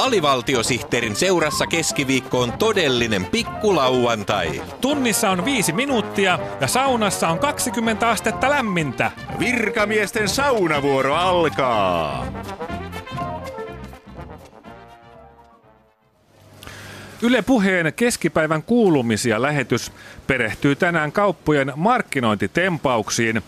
Alivaltiosihteerin seurassa keskiviikko on todellinen pikkulauantai. Tunnissa on viisi minuuttia ja saunassa on 20 astetta lämmintä. Virkamiesten saunavuoro alkaa. Yle Puheen keskipäivän kuulumisia lähetys perehtyy tänään kauppojen markkinointitempauksiin.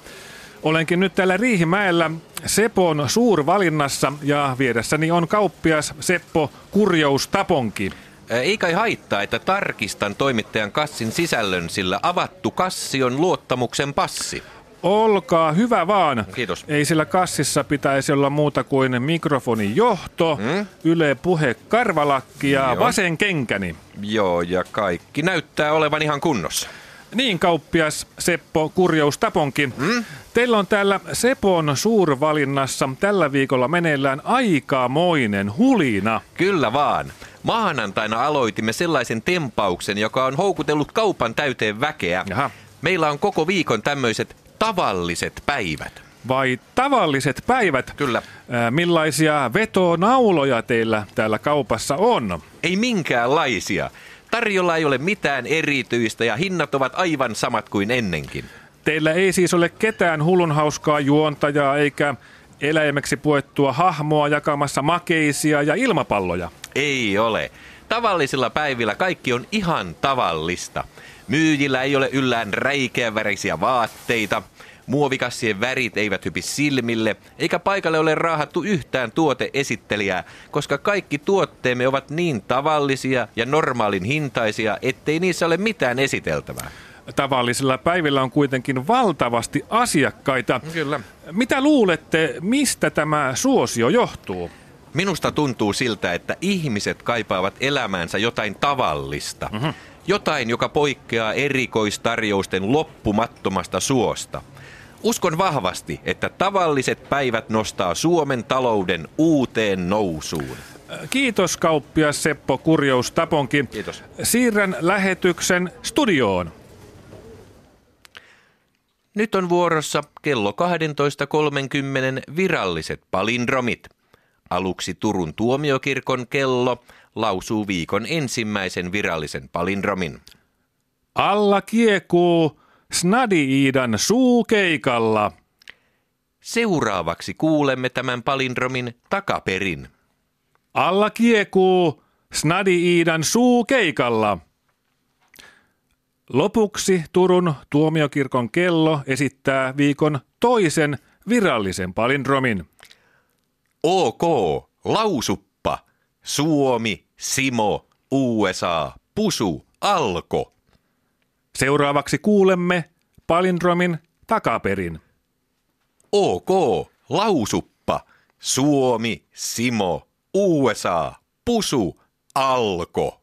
Olenkin nyt täällä Riihimäellä Sepon suurvalinnassa ja vieressäni on kauppias Seppo Kurjous Taponki. Ei kai haittaa, että tarkistan toimittajan kassin sisällön, sillä avattu kassi on luottamuksen passi. Olkaa hyvä vaan. Kiitos. Ei sillä kassissa pitäisi olla muuta kuin mikrofonin johto, hmm? Yle Puhe karvalakki ja Joo. vasen kenkäni. Joo, ja kaikki näyttää olevan ihan kunnossa. Niin, kauppias Seppo Kurjous Taponkin. Hmm? Teillä on täällä Sepon suurvalinnassa tällä viikolla meneillään aikamoinen hulina. Kyllä vaan. Maanantaina aloitimme sellaisen tempauksen, joka on houkutellut kaupan täyteen väkeä. Jaha. Meillä on koko viikon tämmöiset tavalliset päivät. Vai tavalliset päivät? Kyllä. Ää, millaisia vetonauloja teillä täällä kaupassa on? Ei minkäänlaisia. Tarjolla ei ole mitään erityistä ja hinnat ovat aivan samat kuin ennenkin. Teillä ei siis ole ketään hullun hauskaa juontajaa eikä eläimeksi puettua hahmoa jakamassa makeisia ja ilmapalloja. Ei ole. Tavallisilla päivillä kaikki on ihan tavallista. Myyjillä ei ole yllään räikeävärisiä vaatteita, muovikassien värit eivät hypi silmille, eikä paikalle ole raahattu yhtään tuoteesittelijää, koska kaikki tuotteemme ovat niin tavallisia ja normaalin hintaisia, ettei niissä ole mitään esiteltävää. Tavallisilla päivillä on kuitenkin valtavasti asiakkaita. Kyllä. Mitä luulette, mistä tämä suosio johtuu? Minusta tuntuu siltä, että ihmiset kaipaavat elämäänsä jotain tavallista. Mm-hmm. Jotain, joka poikkeaa erikoistarjousten loppumattomasta suosta. Uskon vahvasti, että tavalliset päivät nostaa Suomen talouden uuteen nousuun. Kiitos kauppias Seppo Kurjous Taponkin. Kiitos. Siirrän lähetyksen studioon. Nyt on vuorossa kello 12.30 viralliset palindromit. Aluksi Turun tuomiokirkon kello lausuu viikon ensimmäisen virallisen palindromin. Alla kiekuu Snadi-Iidan suukeikalla. Seuraavaksi kuulemme tämän palindromin takaperin. Alla kiekuu Snadi-Iidan suukeikalla. Lopuksi Turun tuomiokirkon kello esittää viikon toisen virallisen palindromin. OK, lausuppa, Suomi, Simo, USA, Pusu, Alko. Seuraavaksi kuulemme palindromin takaperin. OK, lausuppa, Suomi, Simo, USA, Pusu, Alko.